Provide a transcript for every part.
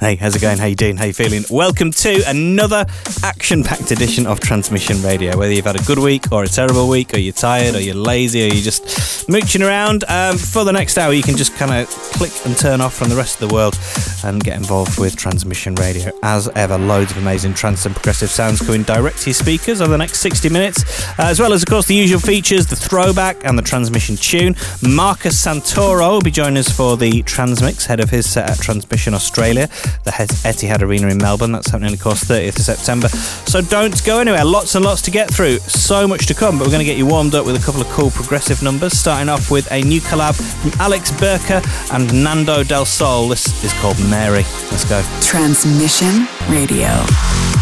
Hey, how's it going? How you doing? How you feeling? Welcome to another action-packed edition of Transmission Radio. Whether you've had a good week or a terrible week, or you're tired, or you're lazy, or you're just mooching around, um, for the next hour you can just kind of click and turn off from the rest of the world and get involved with Transmission Radio. As ever, loads of amazing trance and progressive sounds coming direct to your speakers over the next 60 minutes, as well as, of course, the usual features, the throwback and the transmission tune. Marcus Santoro will be joining us for the Transmix, head of his set at Transmission Australia the Etihad Arena in Melbourne. That's happening, of course, 30th of September. So don't go anywhere. Lots and lots to get through. So much to come, but we're going to get you warmed up with a couple of cool progressive numbers. Starting off with a new collab from Alex Byrka and Nando Del Sol. This is called Mary. Let's go. Transmission Radio.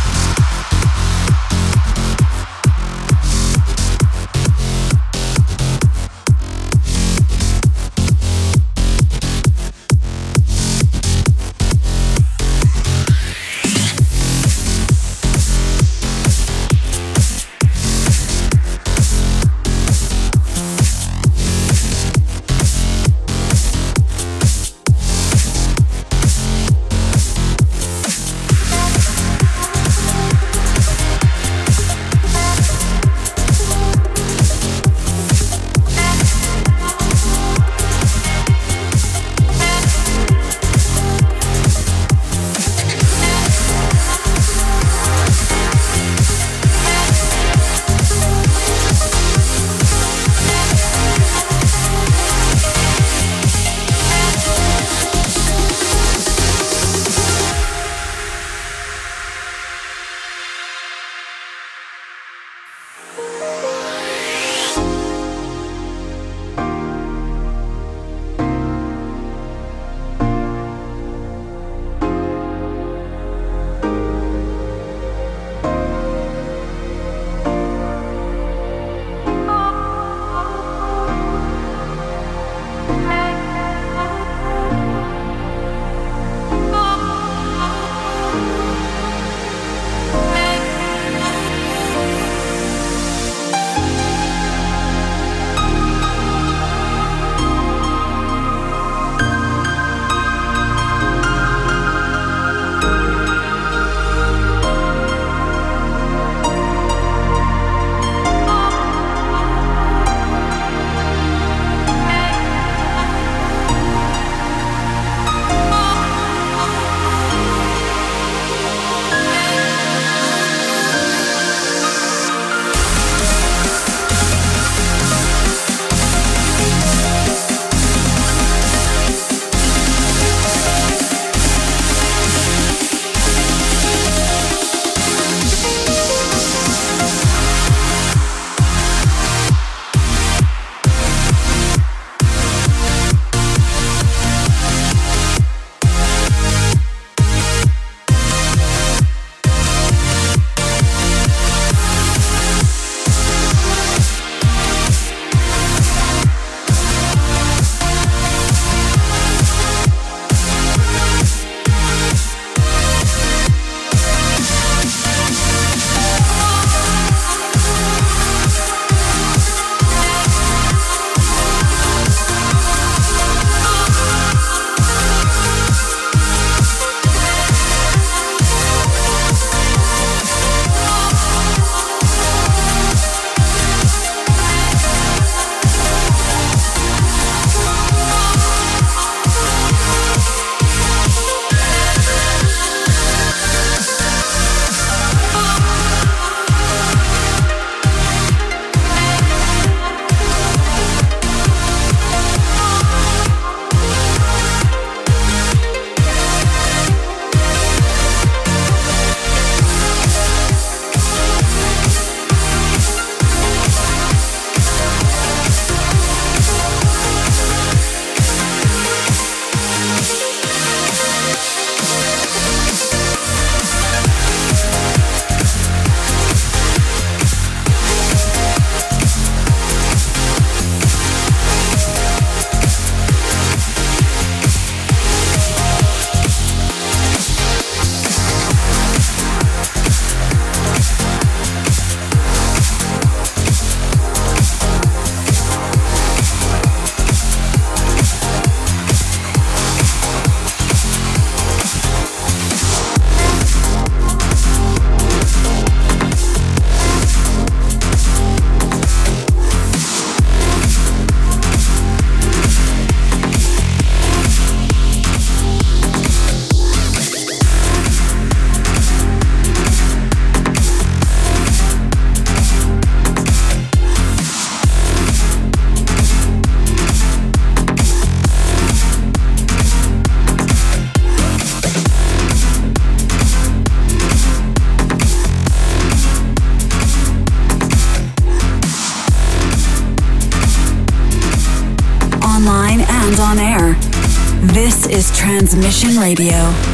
Radio.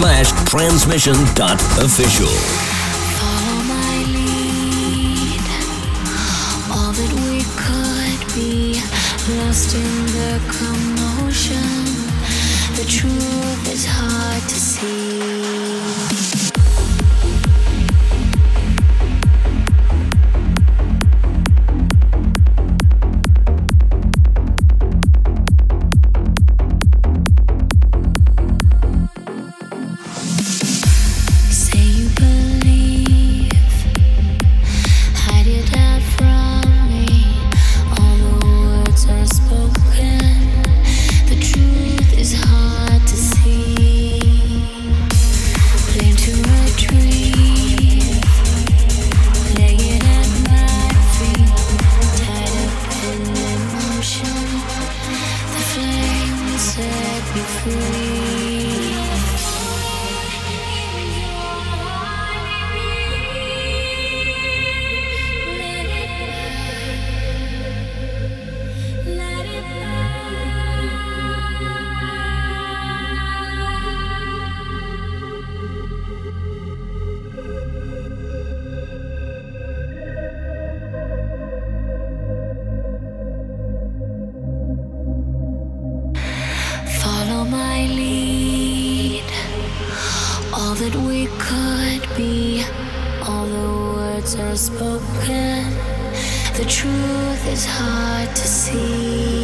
Slash transmission dot official. Lost in the commotion. The truth is hard to see. Unspoken, The truth is hard to see.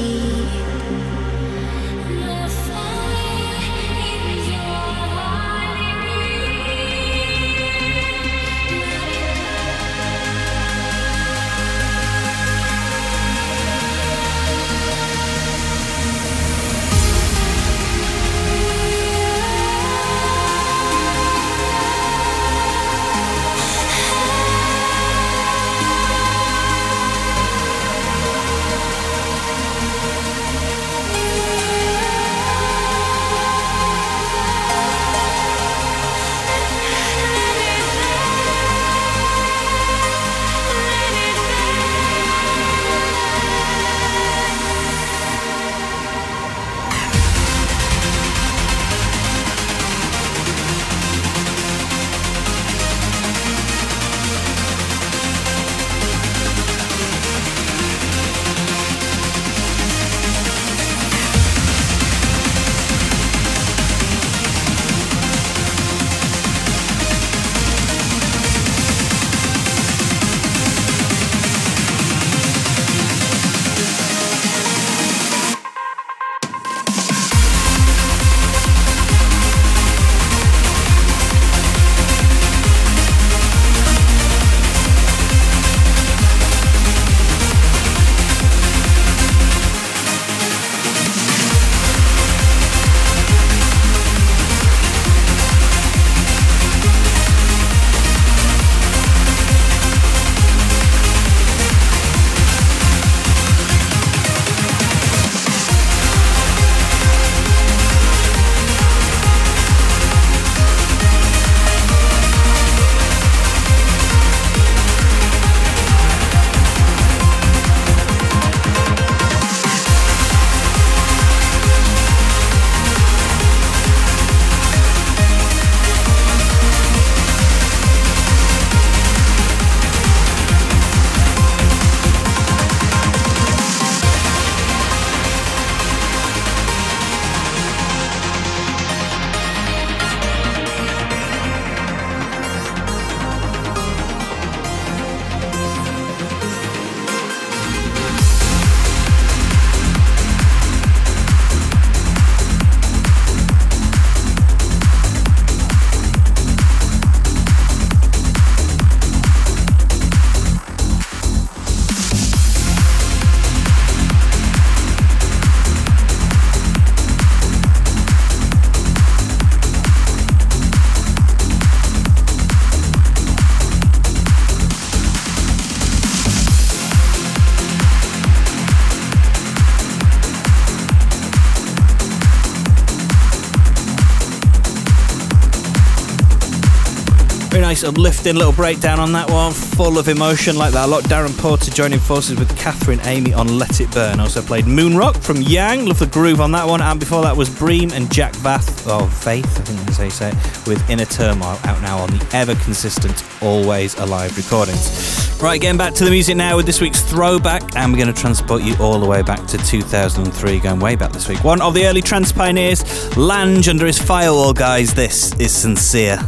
Nice uplifting little breakdown on that one, full of emotion like that. A lot. Darren Porter joining forces with Katherine Amy on Let It Burn. Also played Moonrock from Yang, love the groove on that one. And before that was Breame and Jack Vath of Faith, I think that's how you say it, with Inner Turmoil out now on the ever consistent Always Alive recordings. Right, getting back to the music now with this week's throwback, and we're going to transport you all the way back to 2003, going way back this week. One of the early trance pioneers, Lange under his firewall, guys. This is sincere.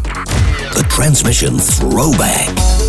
The transmission throwback.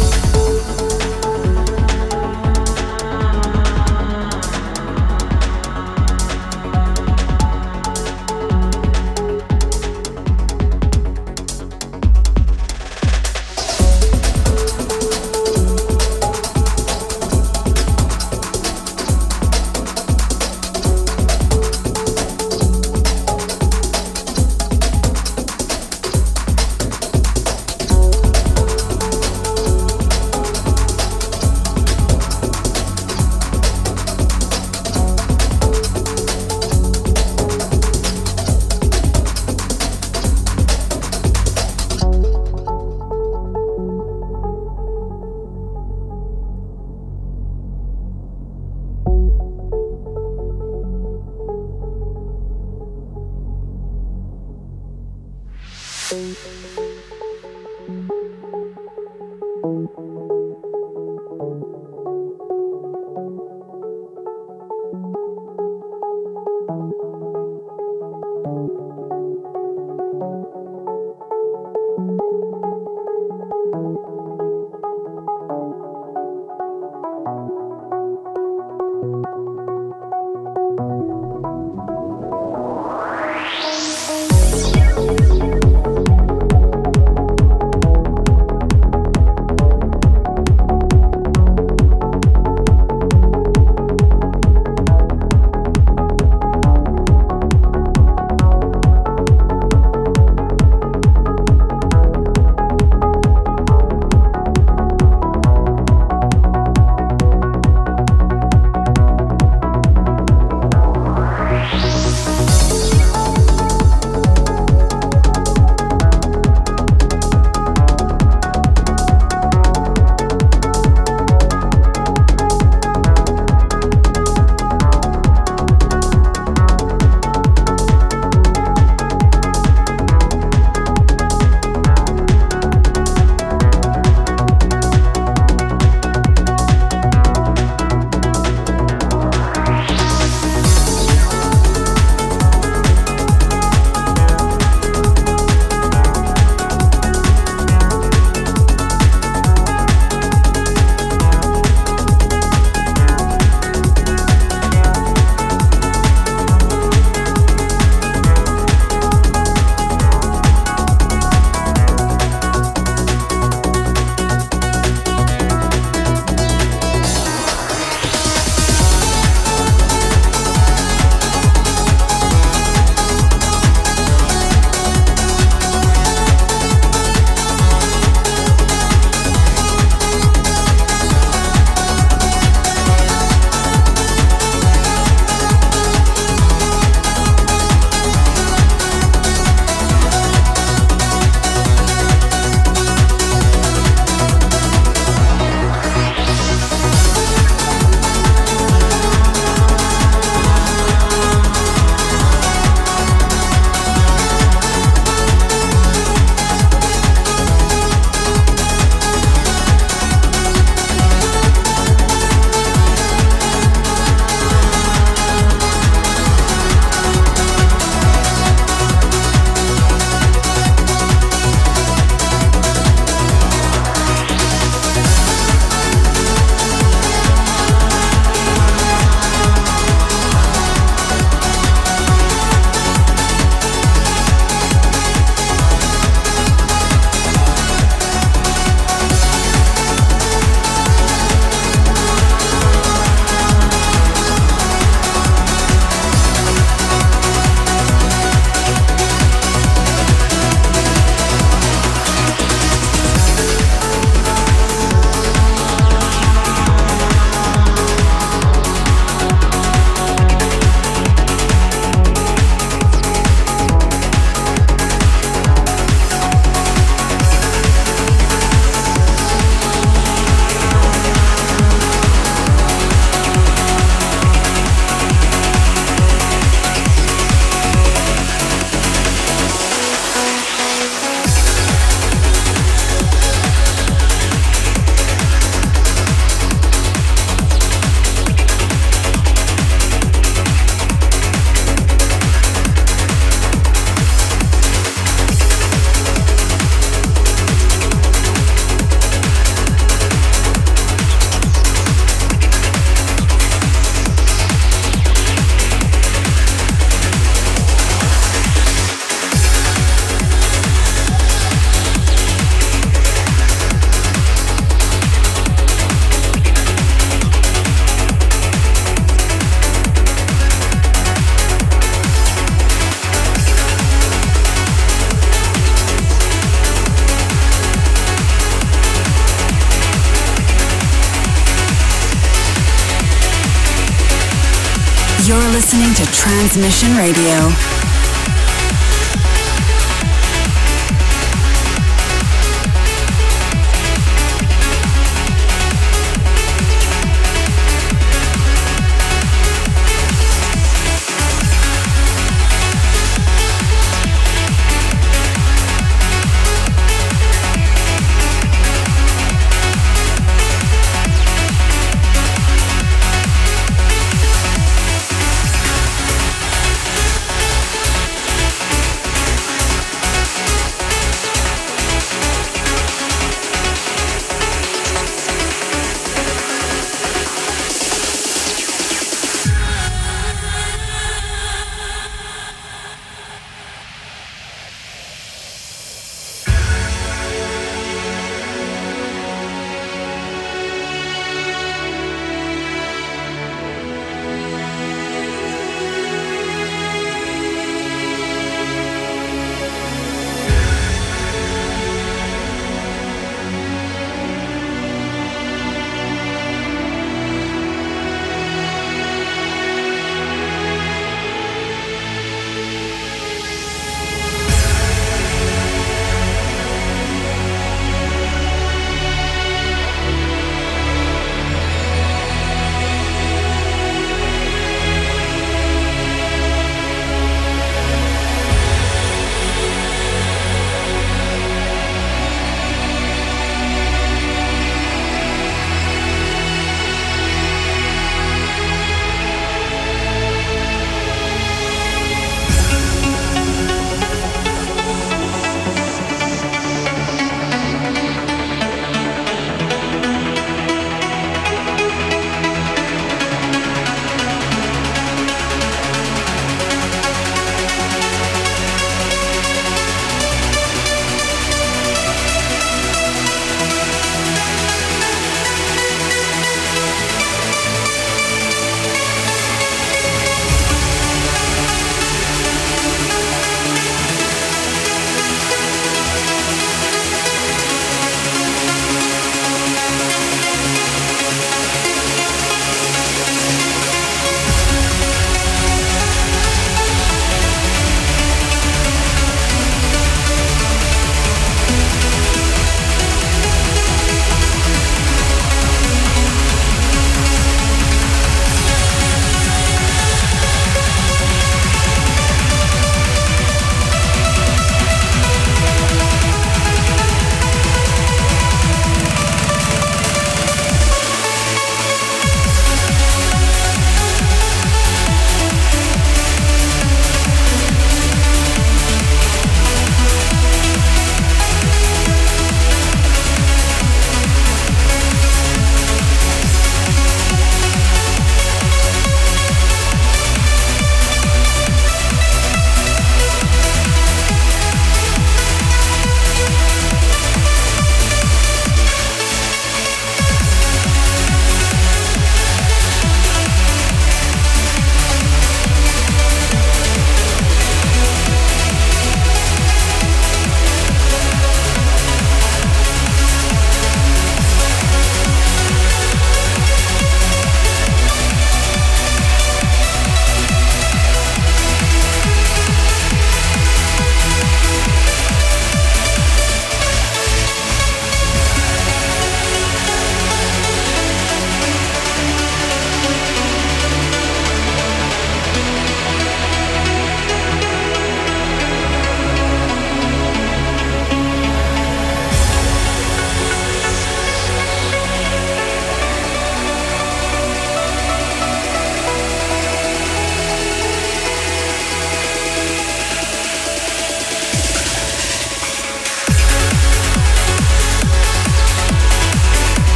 You're listening to Transmission Radio.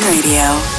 Radio.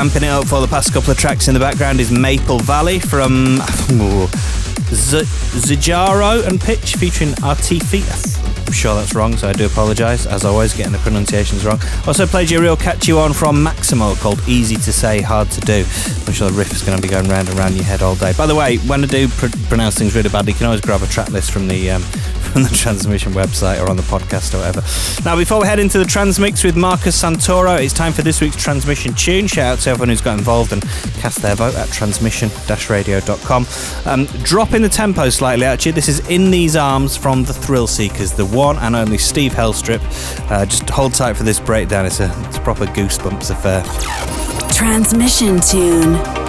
Ramping it up for the past couple of tracks in the background is Maple Valley from Z- XiJaro and Pitch featuring Artifi. I'm sure that's wrong, so I do apologise, as always, getting the pronunciations wrong. Also played you a real catchy one from Maximal called Easy to Say, Hard to Do. I'm sure the riff is going to be going round and round your head all day. By the way, when I do pr- pronounce things really badly, you can always grab a track list from the um, from the Transmission website or on the podcast or whatever. Now, before we head into the Transmix with Marcus Santoro, it's time for this week's Transmission tune. Shout out to everyone who's got involved and cast their vote at transmission-radio.com. Um, dropping the tempo slightly, actually, this is In These Arms from the Thrillseekers, the one and only Steve Helstrip. Uh, just hold tight for this breakdown. It's a, it's a proper goosebumps affair. Transmission tune.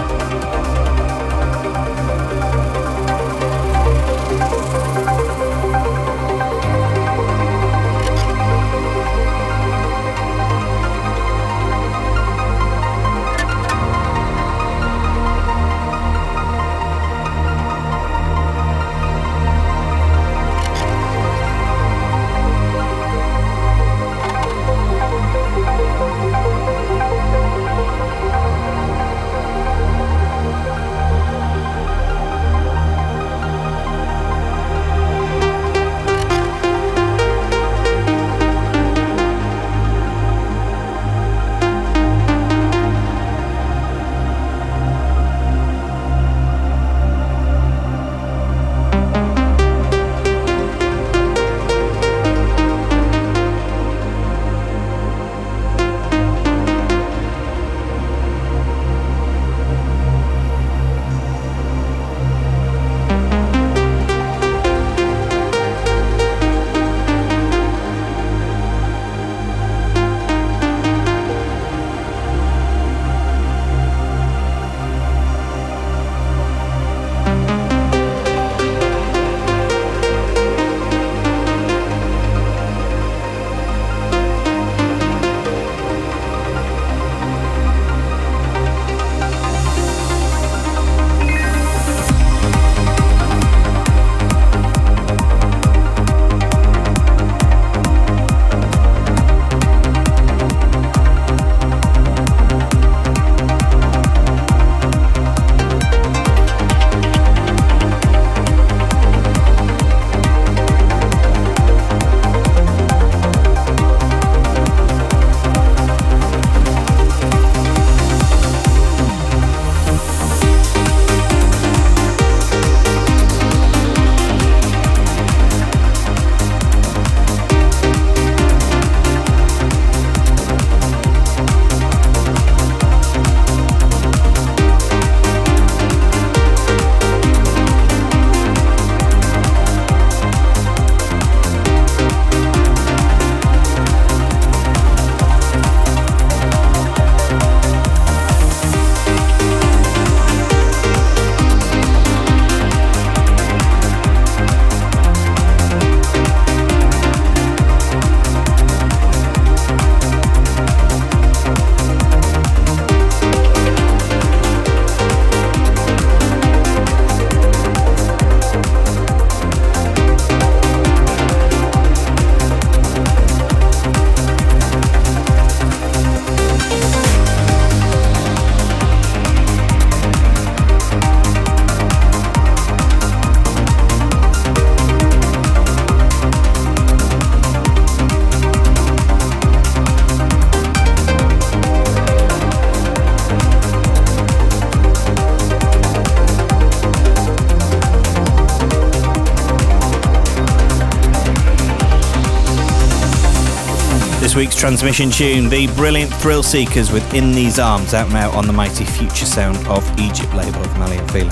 Transmission tune, the brilliant Thrillseekers with In These Arms, out now on the mighty Future Sound of Egypt label of Mali and Fila.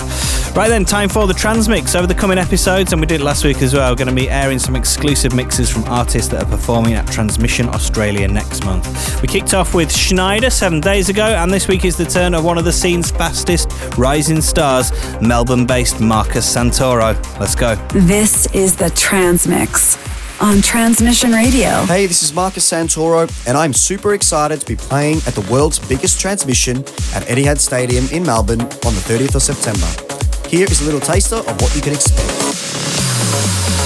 Right then, time for the Transmix. Over the coming episodes, and we did last week as well, we're going to be airing some exclusive mixes from artists that are performing at Transmission Australia next month. We kicked off with Sneijder seven days ago, and this week is the turn of one of the scene's fastest rising stars, Melbourne based Marcus Santoro. Let's go. This is the Transmix on Transmission Radio. Hey, this is Marcus Santoro, and I'm super excited to be playing at the world's biggest transmission at Etihad Stadium in Melbourne on the 30th of September. Here is a little taster of what you can expect.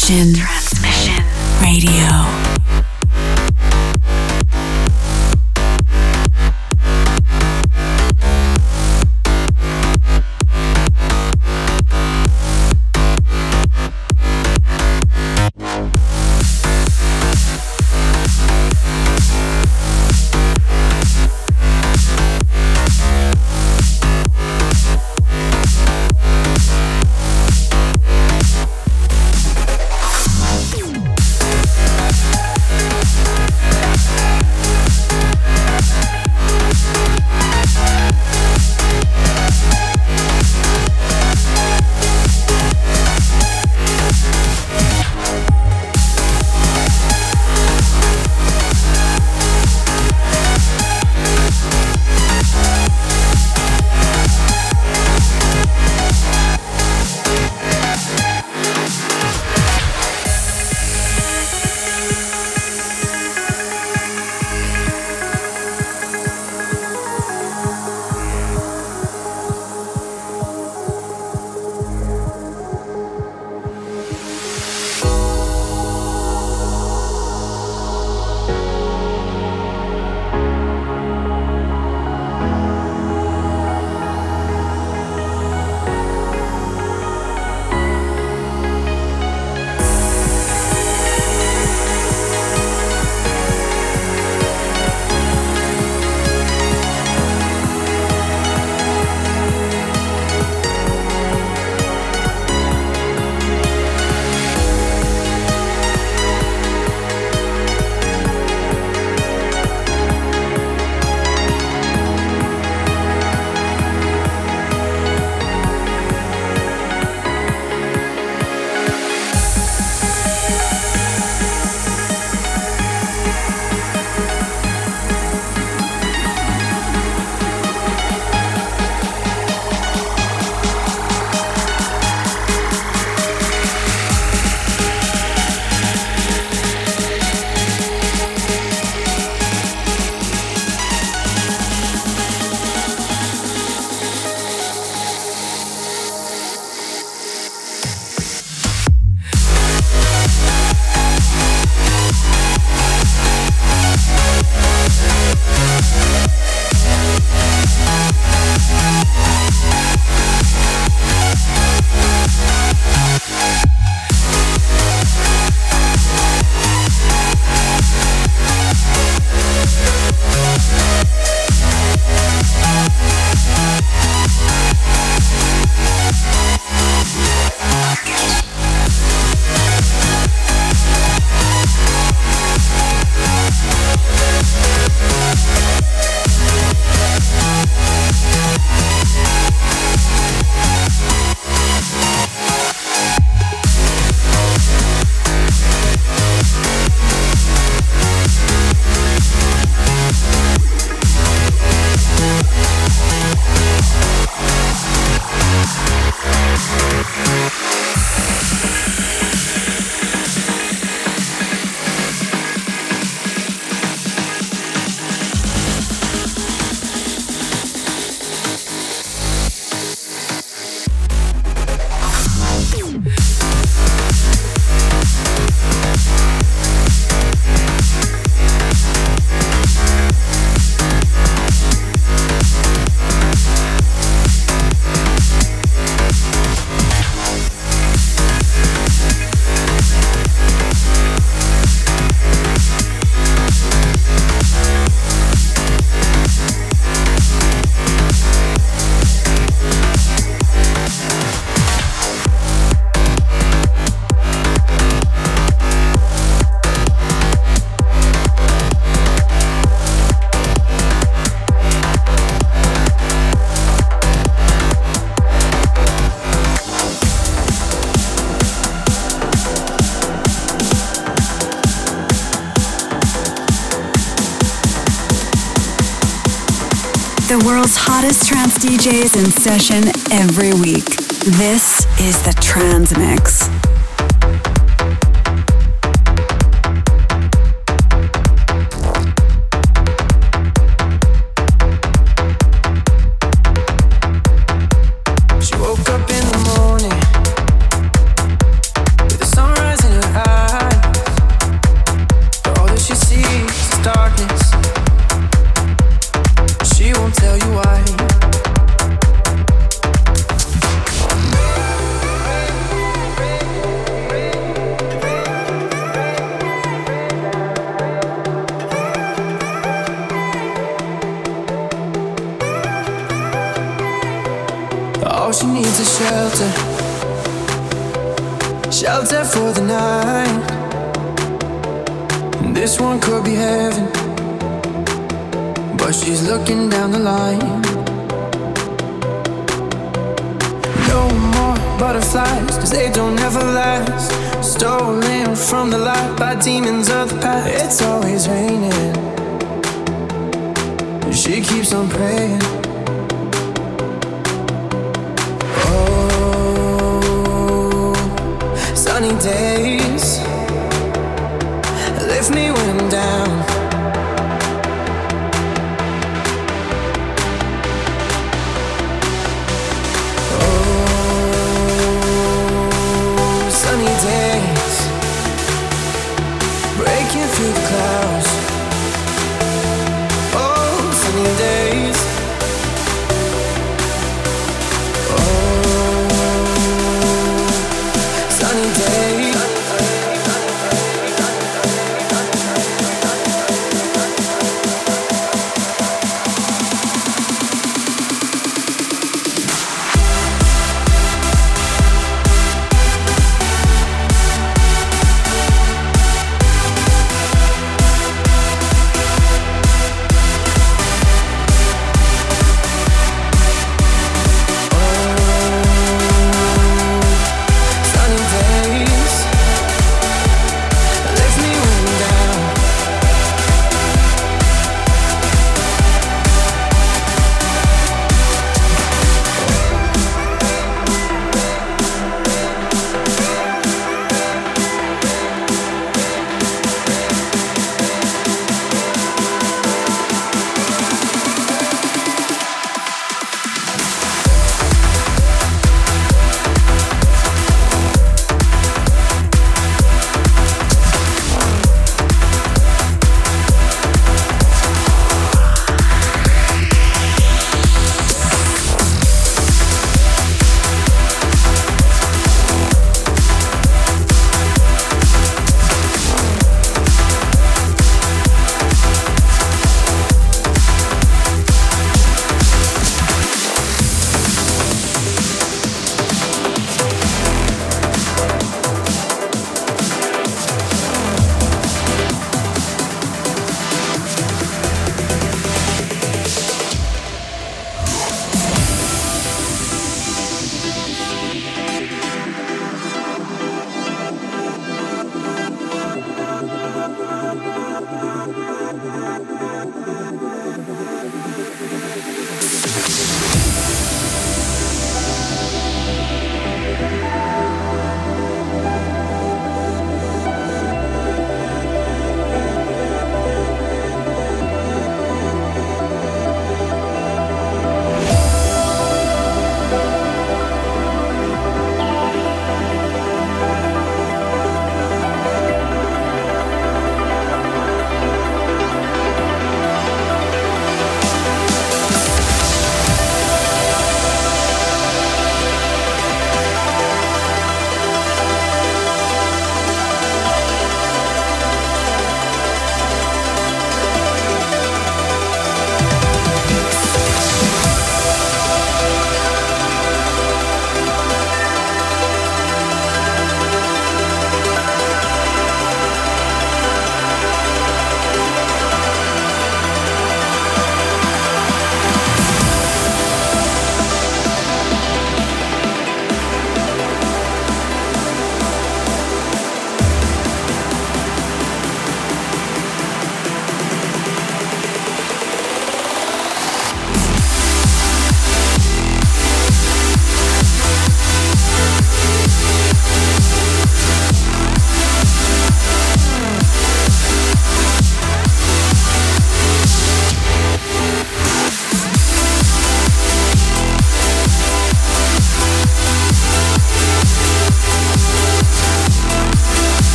Transmission. DJs in session every week. This is the Trans shelter. Shelter for the night. This one could be heaven. But she's looking down the line. No more butterflies, cause they don't ever last. Stolen from the light by demons of the past. It's always raining. She keeps on praying. Sunny days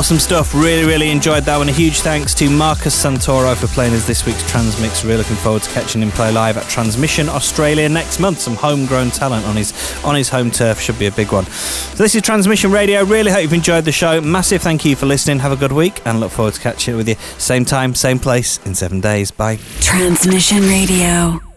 awesome stuff. Really, really enjoyed that one. A huge thanks to Marcus Santoro for playing us this week's Transmix. Really looking forward to catching him play live at Transmission Australia next month. Some homegrown talent on his on his home turf should be a big one. So this is Transmission Radio. Really hope you've enjoyed the show. Massive thank you for listening. Have a good week and look forward to catching up with you same time, same place in seven days. Bye. Transmission Radio.